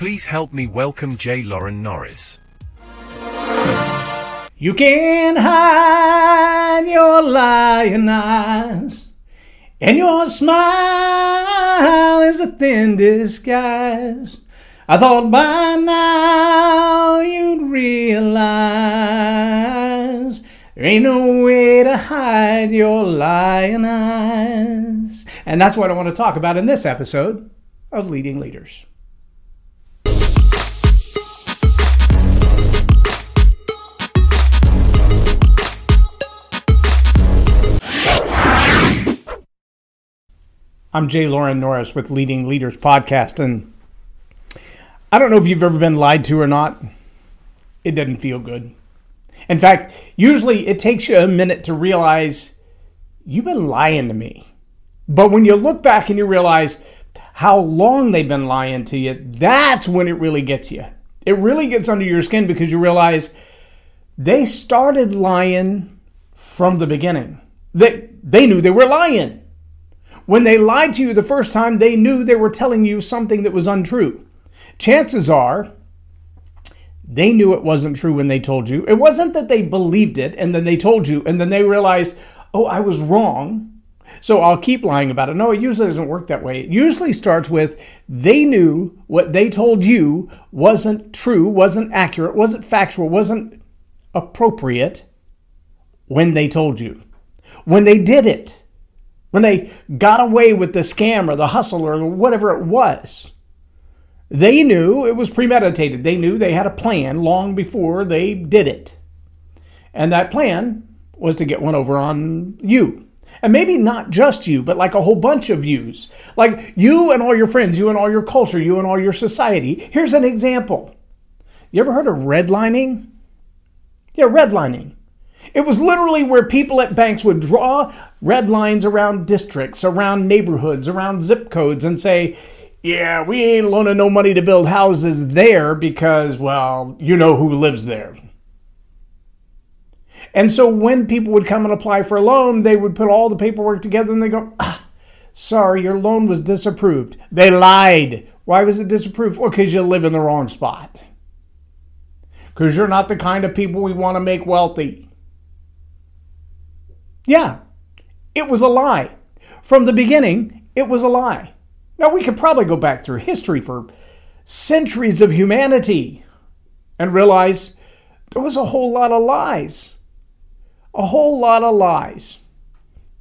Please help me welcome J. Loren Norris. You can hide your lying eyes, and your smile is a thin disguise. I thought by now you'd realize there ain't no way to hide your lying eyes. And that's what I want to talk about in this episode of Leading Leaders. I'm Jay Loren Norris with Leading Leaders Podcast, and I don't know if you've ever been lied to or not. It doesn't feel good. In fact, usually it takes you a minute to realize you've been lying to me. But when you look back and you realize how long they've been lying to you, that's when it really gets you. It really gets under your skin because you realize they started lying from the beginning. They, they knew they were lying. When they lied to you the first time, they knew they were telling you something that was untrue. Chances are, they knew it wasn't true when they told you. It wasn't that they believed it and then they told you and then they realized, oh, I was wrong. So I'll keep lying about it. No, it usually doesn't work that way. It usually starts with they knew what they told you wasn't true, wasn't accurate, wasn't factual, wasn't appropriate when they told you. When they did it, when they got away with the scam or the hustle or whatever it was. They knew it was premeditated. They knew they had a plan long before they did it. And that plan was to get one over on you. And maybe not just you, but like a whole bunch of yous. Like you and all your friends, you and all your culture, you and all your society. Here's an example. You ever heard of redlining? Yeah, redlining. It was literally where people at banks would draw red lines around districts, around neighborhoods, around zip codes, and say, yeah, we ain't loaning no money to build houses there because, well, you know who lives there. And so when people would come and apply for a loan, they would put all the paperwork together and they go, ah, sorry, your loan was disapproved. They lied. Why was it disapproved? Well, because you live in the wrong spot. Because you're not the kind of people we want to make wealthy. Yeah, it was a lie. From the beginning, it was a lie. Now, we could probably go back through history for centuries of humanity and realize there was a whole lot of lies. A whole lot of lies.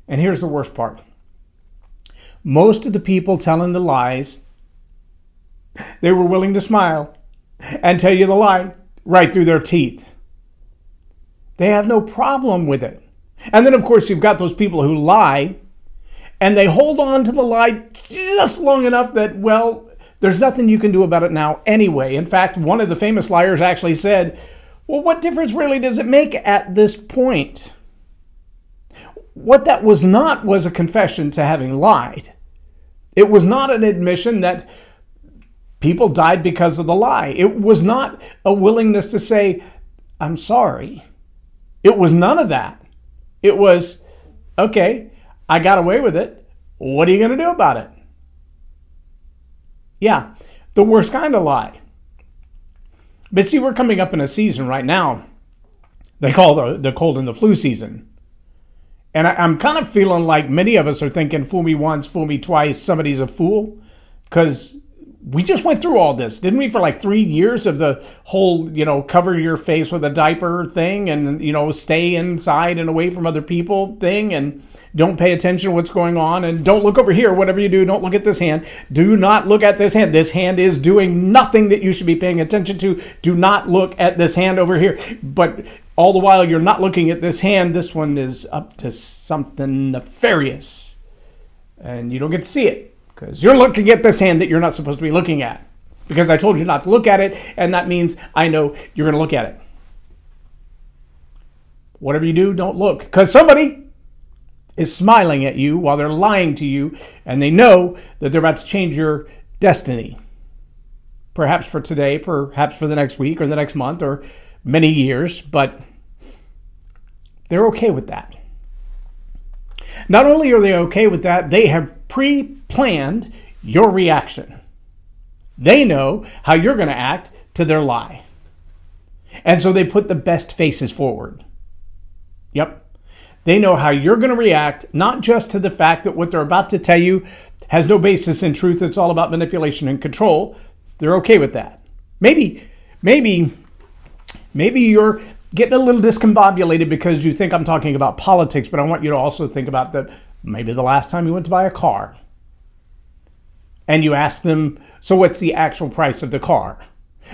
And here's the worst part most of the people telling the lies, they were willing to smile and tell you the lie right through their teeth. They have no problem with it. And then, of course, you've got those people who lie and they hold on to the lie just long enough that, well, there's nothing you can do about it now anyway. In fact, one of the famous liars actually said, well, what difference really does it make at this point? What that was not was a confession to having lied. It was not an admission that people died because of the lie. It was not a willingness to say, I'm sorry. It was none of that. It was, okay, I got away with it. What are you going to do about it? Yeah, the worst kind of lie. But see, we're coming up in a season right now. They call the, the cold and the flu season. And I, am kind of feeling like many of us are thinking, fool me once, fool me twice, somebody's a fool. Because we just went through all this, didn't we, for like three years of the whole, you know, cover your face with a diaper thing and, you know, stay inside and away from other people thing and don't pay attention to what's going on and don't look over here. Whatever you do, don't look at this hand. Do not look at this hand. This hand is doing nothing that you should be paying attention to. Do not look at this hand over here. But all the while you're not looking at this hand, this one is up to something nefarious and you don't get to see it because you're looking at this hand that you're not supposed to be looking at. Because I told you not to look at it, and that means I know you're going to look at it. Whatever you do, don't look. Because somebody is smiling at you while they're lying to you, and they know that they're about to change your destiny. Perhaps for today, perhaps for the next week or the next month or many years, but they're okay with that. Not only are they okay with that, they have pre planned your reaction. They know how you're going to act to their lie. And so they put the best faces forward. Yep. They know how you're going to react, not just to the fact that what they're about to tell you has no basis in truth. It's all about manipulation and control. They're okay with that. Maybe, maybe, maybe you're getting a little discombobulated because you think I'm talking about politics, but I want you to also think about that maybe the last time you went to buy a car and you ask them, So what's the actual price of the car?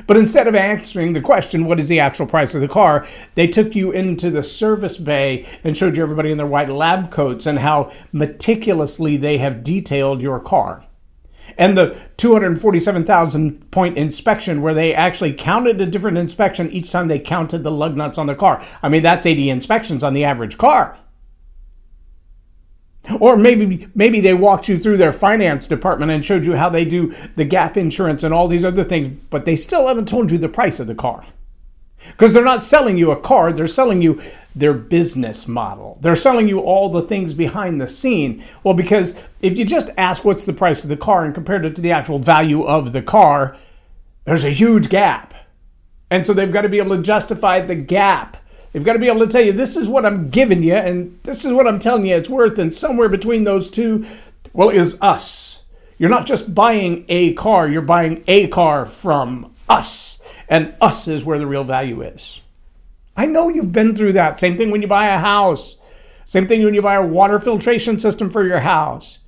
But instead of answering the question, what is the actual price of the car, they took you into the service bay and showed you everybody in their white lab coats and how meticulously they have detailed your car. And the 247,000 point inspection, where they actually counted a different inspection each time they counted the lug nuts on the car. I mean, that's 80 inspections on the average car. Or maybe maybe they walked you through their finance department and showed you how they do the gap insurance and all these other things, but they still haven't told you the price of the car. Because they're not selling you a car, they're selling you their business model. They're selling you all the things behind the scene. Well, because if you just ask what's the price of the car and compared it to the actual value of the car, there's a huge gap. And so they've got to be able to justify the gap They've got to be able to tell you this is what I'm giving you and this is what I'm telling you it's worth. And somewhere between those two, well, is us. You're not just buying a car, you're buying a car from us. And us is where the real value is. I know you've been through that. Same thing when you buy a house. Same thing when you buy a water filtration system for your house.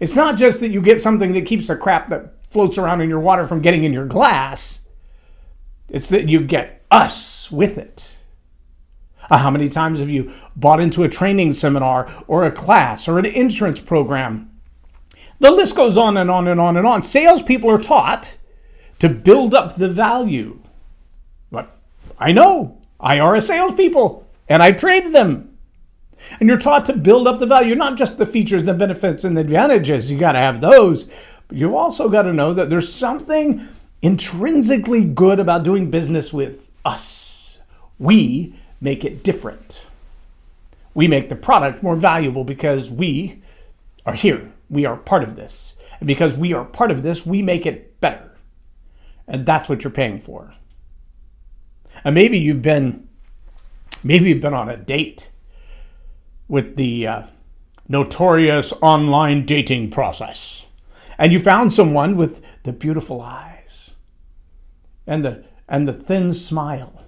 It's not just that you get something that keeps the crap that floats around in your water from getting in your glass. It's that you get us with it. Uh, how many times have you bought into a training seminar or a class or an insurance program? The list goes on and on and on and on. Salespeople are taught to build up the value. But I know I are a salespeople and I trade them. And you're taught to build up the value, not just the features, the benefits, and the advantages. You got to have those. But you've also got to know that there's something intrinsically good about doing business with us. We make it different. We make the product more valuable because we are here. We are part of this. And because we are part of this, we make it better. And that's what you're paying for. And maybe you've been maybe you've been on a date with the uh, notorious online dating process. And you found someone with the beautiful eyes and the and the thin smile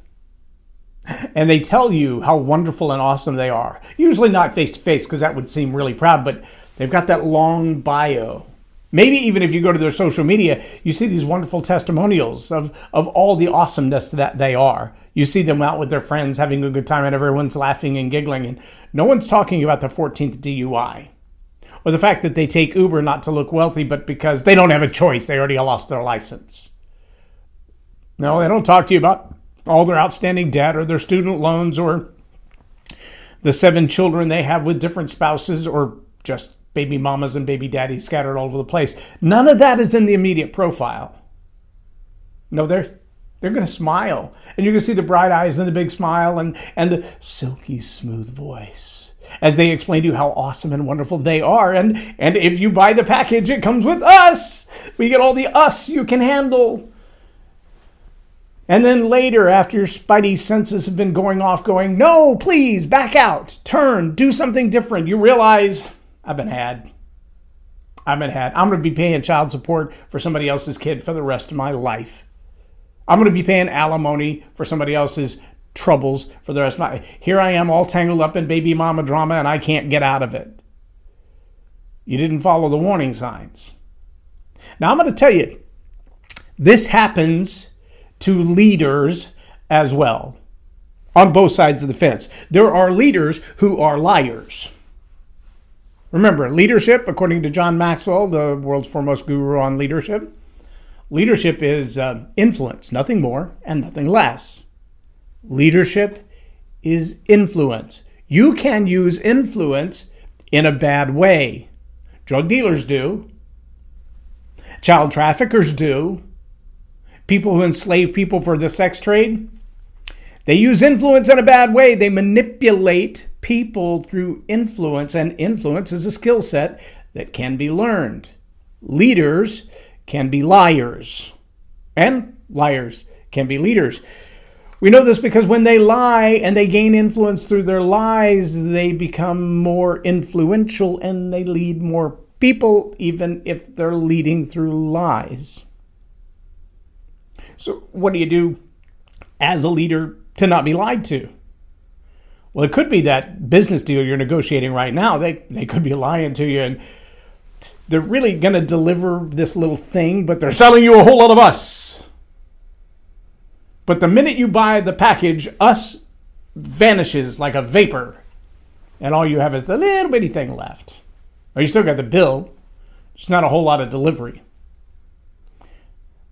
and they tell you how wonderful and awesome they are. Usually not face to face because that would seem really proud, but they've got that long bio. Maybe even if you go to their social media, you see these wonderful testimonials of, of all the awesomeness that they are. You see them out with their friends having a good time and everyone's laughing and giggling, and no one's talking about the 14th DUI or the fact that they take Uber not to look wealthy, but because they don't have a choice. They already lost their license. No, they don't talk to you about all their outstanding debt or their student loans or the seven children they have with different spouses or just baby mamas and baby daddies scattered all over the place. None of that is in the immediate profile. No, they're they're going to smile, and you can see the bright eyes and the big smile and and the silky smooth voice as they explain to you how awesome and wonderful they are. And and if you buy the package, it comes with us. We get all the us you can handle. And then later, after your spidey senses have been going off, going, no, please, back out, turn, do something different, you realize, I've been had. I've been had. I'm going to be paying child support for somebody else's kid for the rest of my life. I'm going to be paying alimony for somebody else's troubles for the rest of my Here I am all tangled up in baby mama drama and I can't get out of it. You didn't follow the warning signs. Now I'm going to tell you, this happens to leaders as well on both sides of the fence. There are leaders who are liars. Remember, leadership, according to John Maxwell, the world's foremost guru on leadership, leadership is uh, influence, nothing more and nothing less. Leadership is influence. You can use influence in a bad way. Drug dealers do, child traffickers do, people who enslave people for the sex trade. They use influence in a bad way. They manipulate people through influence, and influence is a skill set that can be learned. Leaders can be liars. And liars can be leaders. We know this because when they lie and they gain influence through their lies, they become more influential and they lead more people, even if they're leading through lies. So, what do you do as a leader to not be lied to? Well, it could be that business deal you're negotiating right now. They, they could be lying to you and they're really going to deliver this little thing, but they're selling you a whole lot of us. But the minute you buy the package, us vanishes like a vapor, and all you have is the little bitty thing left. Or you still got the bill, it's not a whole lot of delivery.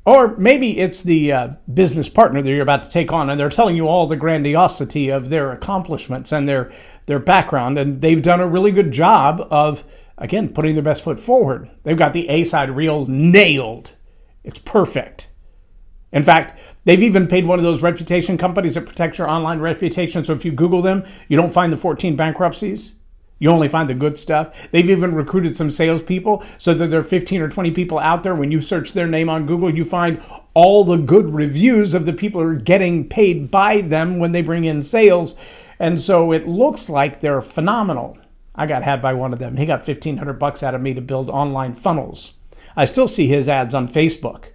Or maybe it's the uh, business partner that you're about to take on, and they're telling you all the grandiosity of their accomplishments and their their background, and they've done a really good job of again putting their best foot forward. They've got the A side reel nailed. It's perfect. In fact, they've even paid one of those reputation companies that protects your online reputation. So if you Google them, you don't find the 14 bankruptcies. You only find the good stuff. They've even recruited some salespeople so that there are 15 or 20 people out there. When you search their name on Google, you find all the good reviews of the people who are getting paid by them when they bring in sales. And so it looks like they're phenomenal. I got had by one of them. He got 1500 bucks out of me to build online funnels. I still see his ads on Facebook.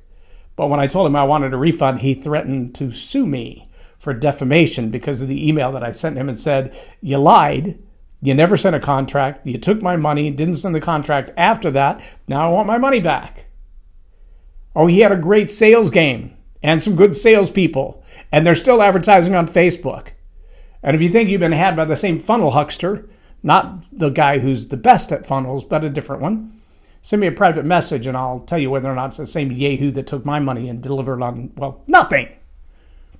But when I told him I wanted a refund, he threatened to sue me for defamation because of the email that I sent him and said, You lied. You never sent a contract. You took my money, didn't send the contract after that. Now I want my money back. Oh, he had a great sales game and some good salespeople, and they're still advertising on Facebook. And if you think you've been had by the same funnel huckster, not the guy who's the best at funnels, but a different one, send me a private message and I'll tell you whether or not it's the same Yahoo that took my money and delivered on, well, nothing.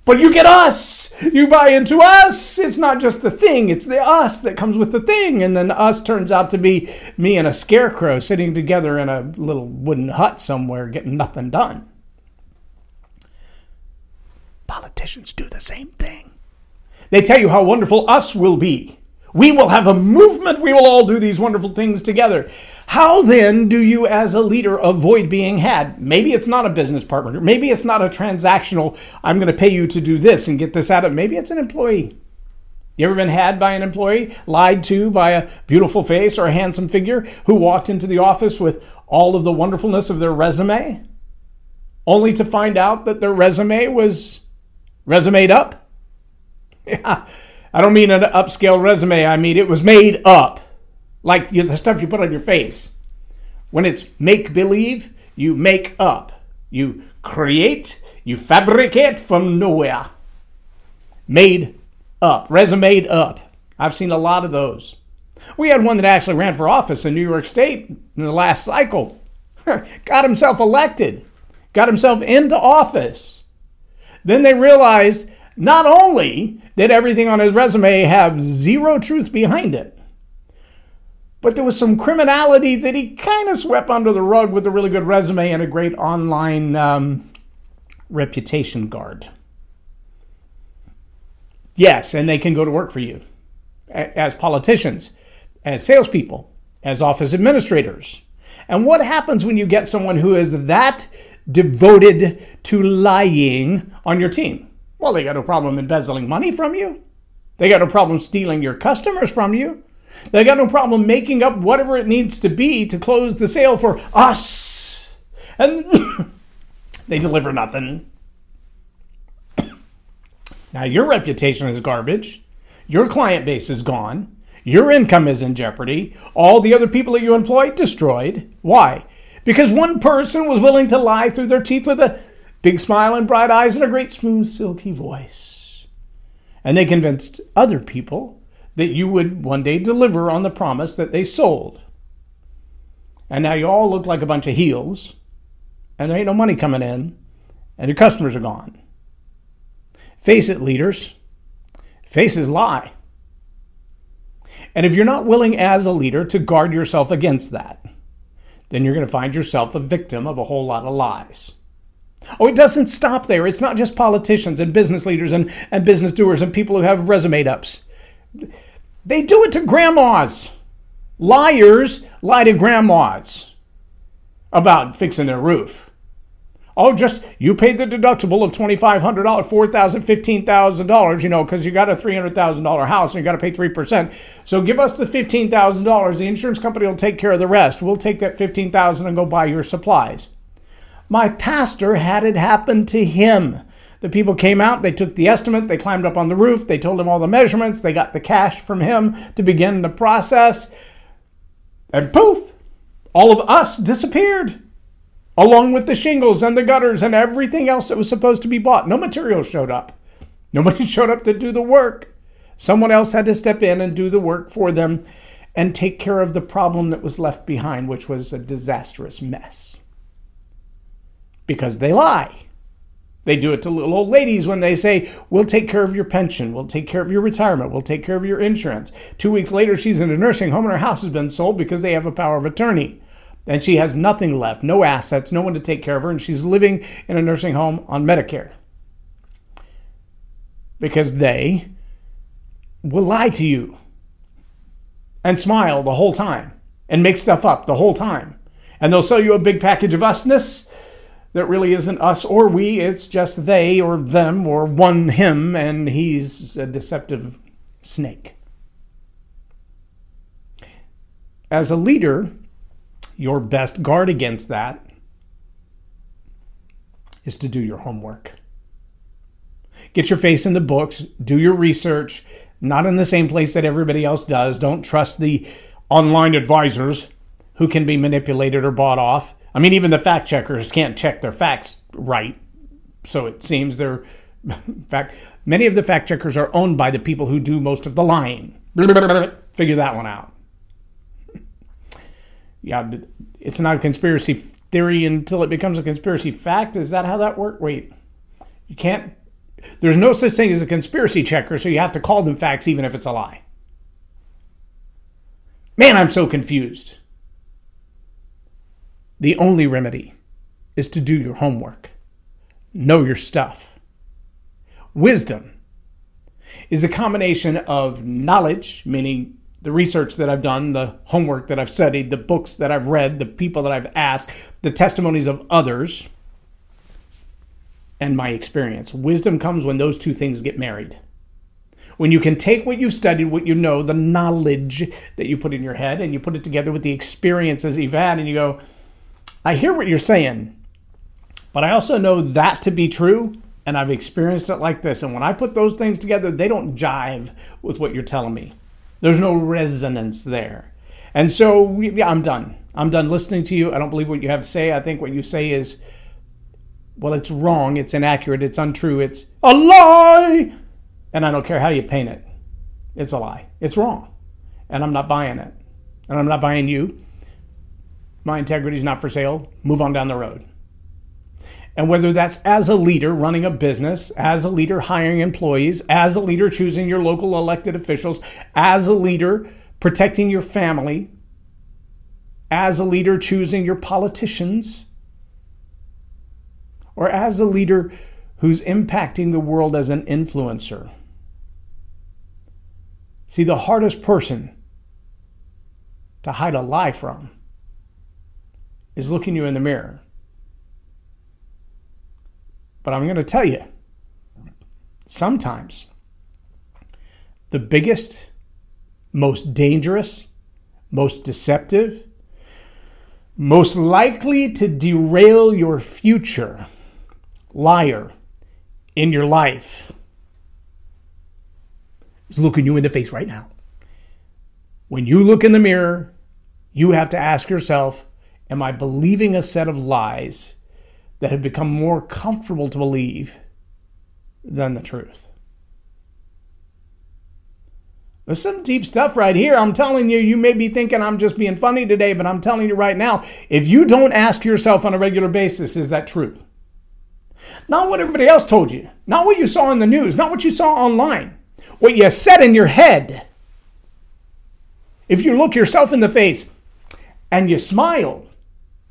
But you get us. You buy into us. It's not just the thing, it's the us that comes with the thing. And then us turns out to be me and a scarecrow sitting together in a little wooden hut somewhere getting nothing done. Politicians do the same thing. They tell you how wonderful us will be. We will have a movement. We will all do these wonderful things together. How then do you, as a leader, avoid being had? Maybe it's not a business partner. Maybe it's not a transactional, I'm going to pay you to do this and get this out of. Maybe it's an employee. You ever been had by an employee, lied to by a beautiful face or a handsome figure who walked into the office with all of the wonderfulness of their resume, only to find out that their resume was resumed up? Yeah. I don't mean an upscale resume. I mean it was made up, like the stuff you put on your face. When it's make believe, you make up, you create, you fabricate from nowhere. Made up, resume up. I've seen a lot of those. We had one that actually ran for office in New York State in the last cycle. got himself elected, got himself into office. Then they realized not only did everything on his resume have zero truth behind it, but there was some criminality that he kind of swept under the rug with a really good resume and a great online um, reputation guard. Yes, and they can go to work for you as politicians, as salespeople, as office administrators. And what happens when you get someone who is that devoted to lying on your team? Well, they got no problem embezzling money from you. They got no problem stealing your customers from you. They got no problem making up whatever it needs to be to close the sale for us. And they deliver nothing. now, your reputation is garbage. Your client base is gone. Your income is in jeopardy. All the other people that you employ destroyed. Why? Because one person was willing to lie through their teeth with a big smile and bright eyes and a great smooth, silky voice. And they convinced other people that you would one day deliver on the promise that they sold. And now you all look like a bunch of heels, and there ain't no money coming in, and your customers are gone. Face it, leaders. Faces lie. And if you're not willing as a leader to guard yourself against that, then you're going to find yourself a victim of a whole lot of lies. Oh, it doesn't stop there. It's not just politicians and business leaders and, and business doers and people who have resume ups. They do it to grandmas. Liars lie to grandmas about fixing their roof. Oh, just you paid the deductible of $2,500, $4,000, $15,000, you know, because you got a $300,000 house and you got to pay 3%. So give us the $15,000. The insurance company will take care of the rest. We'll take that 15,000 and go buy your supplies. My pastor had it happen to him. The people came out, they took the estimate, they climbed up on the roof, they told him all the measurements, they got the cash from him to begin the process, and poof, all of us disappeared along with the shingles and the gutters and everything else that was supposed to be bought. No material showed up. Nobody showed up to do the work. Someone else had to step in and do the work for them and take care of the problem that was left behind, which was a disastrous mess. Because they lie. They do it to little old ladies when they say, We'll take care of your pension, we'll take care of your retirement, we'll take care of your insurance. Two weeks later, she's in a nursing home and her house has been sold because they have a power of attorney and she has nothing left, no assets, no one to take care of her, and she's living in a nursing home on Medicare. Because they will lie to you and smile the whole time and make stuff up the whole time. And they'll sell you a big package of usness that really isn't us or we, it's just they or them or one him, and he's a deceptive snake. As a leader, your best guard against that is to do your homework. Get your face in the books, do your research, not in the same place that everybody else does. Don't trust the online advisors who can be manipulated or bought off. I mean, even the fact checkers can't check their facts right. So it seems they're, in fact, many of the fact checkers are owned by the people who do most of the lying. Figure that one out yeah, it's not a conspiracy theory until it becomes a conspiracy fact. Is that how that works? Wait, you can't. There's no such thing as a conspiracy checker, so you have to call them facts even if it's a lie. Man, I'm so confused. The only remedy is to do your homework, know your stuff. Wisdom is a combination of knowledge, meaning the research that I've done, the homework that I've studied, the books that I've read, the people that I've asked, the testimonies of others, and my experience. Wisdom comes when those two things get married. When you can take what you've studied, what you know, the knowledge that you put in your head, and you put it together with the experiences you've had, and you go, I hear what you're saying, but I also know that to be true, and I've experienced it like this. And when I put those things together, they don't jive with what you're telling me. There's no resonance there. And so, yeah, I'm done. I'm done listening to you. I don't believe what you have to say. I think what you say is, well, it's wrong. It's inaccurate. It's untrue. It's a lie. And I don't care how you paint it. It's a lie. It's wrong. And I'm not buying it. And I'm not buying you. My integrity is not for sale. Move on down the road. And whether that's as a leader running a business, as a leader hiring employees, as a leader choosing your local elected officials, as a leader protecting your family, as a leader choosing your politicians, or as a leader who's impacting the world as an influencer. See, the hardest person to hide a lie from is looking you in the mirror but I'm going to tell you, sometimes the biggest, most dangerous, most deceptive, most likely to derail your future liar in your life is looking you in the face right now. When you look in the mirror, you have to ask yourself, Am I believing a set of lies that have become more comfortable to believe than the truth. There's some deep stuff right here. I'm telling you, you may be thinking I'm just being funny today, but I'm telling you right now, if you don't ask yourself on a regular basis, is that true? Not what everybody else told you, not what you saw in the news, not what you saw online, what you said in your head. If you look yourself in the face and you smile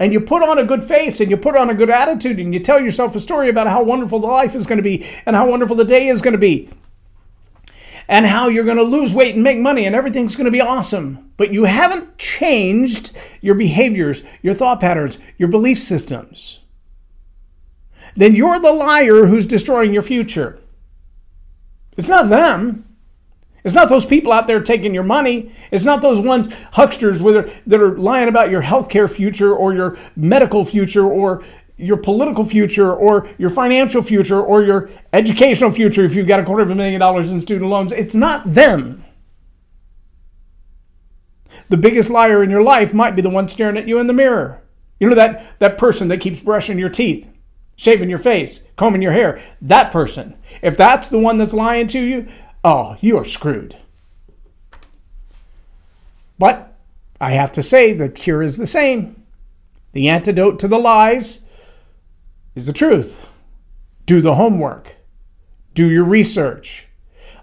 and you put on a good face and you put on a good attitude and you tell yourself a story about how wonderful the life is going to be and how wonderful the day is going to be and how you're going to lose weight and make money and everything's going to be awesome. But you haven't changed your behaviors, your thought patterns, your belief systems. then you're the liar who's destroying your future. It's not them. It's not those people out there taking your money. It's not those ones hucksters that are lying about your healthcare future or your medical future or your political future or your financial future or your educational future if you've got a quarter of a million dollars in student loans. It's not them. The biggest liar in your life might be the one staring at you in the mirror. You know that, that person that keeps brushing your teeth, shaving your face, combing your hair. That person. If that's the one that's lying to you, oh, you are screwed. But I have to say, the cure is the same. The antidote to the lies is the truth. Do the homework, do your research,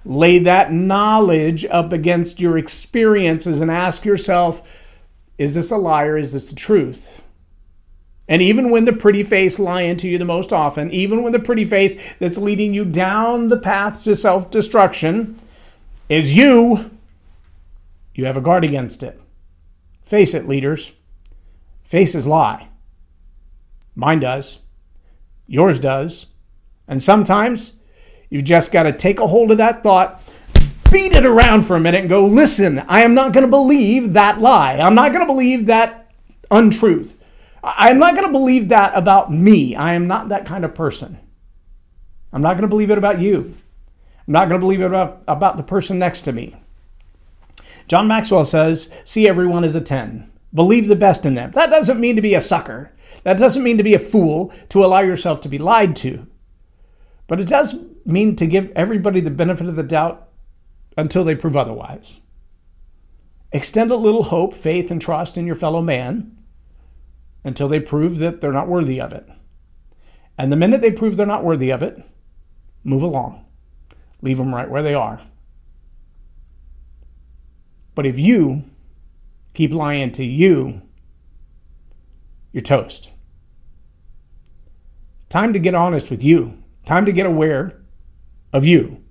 lay that knowledge up against your experiences and ask yourself is this a lie or is this the truth? And even when the pretty face lying to you the most often, even when the pretty face that's leading you down the path to self destruction is you, you have a guard against it. Face it, leaders. Faces lie. Mine does. Yours does. And sometimes you've just got to take a hold of that thought, beat it around for a minute, and go, listen, I am not going to believe that lie. I'm not going to believe that untruth. I'm not going to believe that about me. I am not that kind of person. I'm not going to believe it about you. I'm not going to believe it about, about the person next to me. John Maxwell says, see everyone as a 10. Believe the best in them. That doesn't mean to be a sucker. That doesn't mean to be a fool, to allow yourself to be lied to. But it does mean to give everybody the benefit of the doubt until they prove otherwise. Extend a little hope, faith, and trust in your fellow man until they prove that they're not worthy of it. And the minute they prove they're not worthy of it, move along. Leave them right where they are. But if you keep lying to you, you're toast. Time to get honest with you. Time to get aware of you.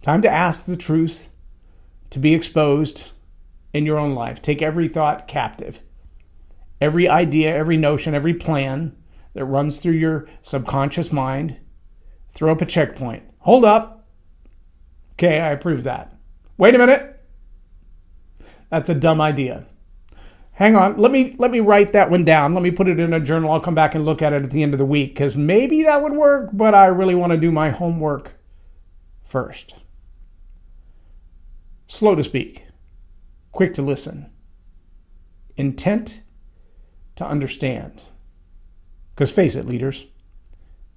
Time to ask the truth, to be exposed in your own life. Take every thought captive every idea, every notion, every plan that runs through your subconscious mind, throw up a checkpoint. Hold up. Okay, I approve that. Wait a minute. That's a dumb idea. Hang on, let me let me write that one down. Let me put it in a journal. I'll come back and look at it at the end of the week cuz maybe that would work, but I really want to do my homework first. Slow to speak, quick to listen. Intent to understand. Because face it, leaders,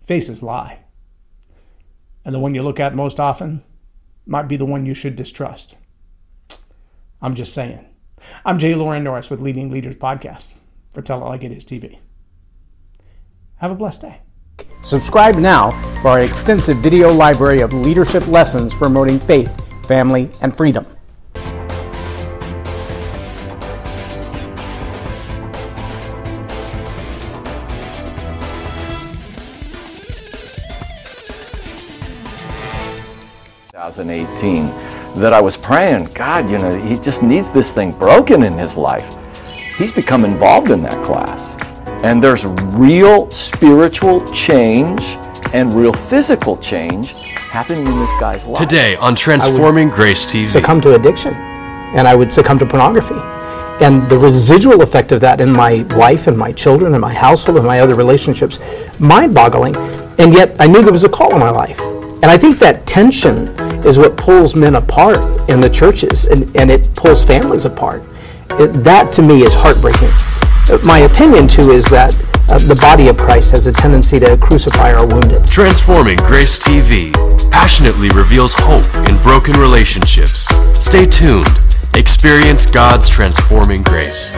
faces lie. And the one you look at most often might be the one you should distrust. I'm just saying. I'm Jay Loren Norris with Leading Leaders Podcast for Tell It Like It Is TV. Have a blessed day. Subscribe now for our extensive video library of leadership lessons promoting faith, family, and freedom. 2018 that I was praying, God, you know, he just needs this thing broken in his life. He's become involved in that class. And there's real spiritual change and real physical change happening in this guy's life. Today on Transforming Grace TV. Succumb to addiction and I would succumb to pornography. And the residual effect of that in my wife and my children and my household and my other relationships, mind boggling. And yet I knew there was a call in my life. And I think that tension is what pulls men apart in the churches and, and it pulls families apart. It, that to me is heartbreaking. My opinion, too, is that uh, the body of Christ has a tendency to crucify our wounded. Transforming Grace TV passionately reveals hope in broken relationships. Stay tuned. Experience God's transforming grace.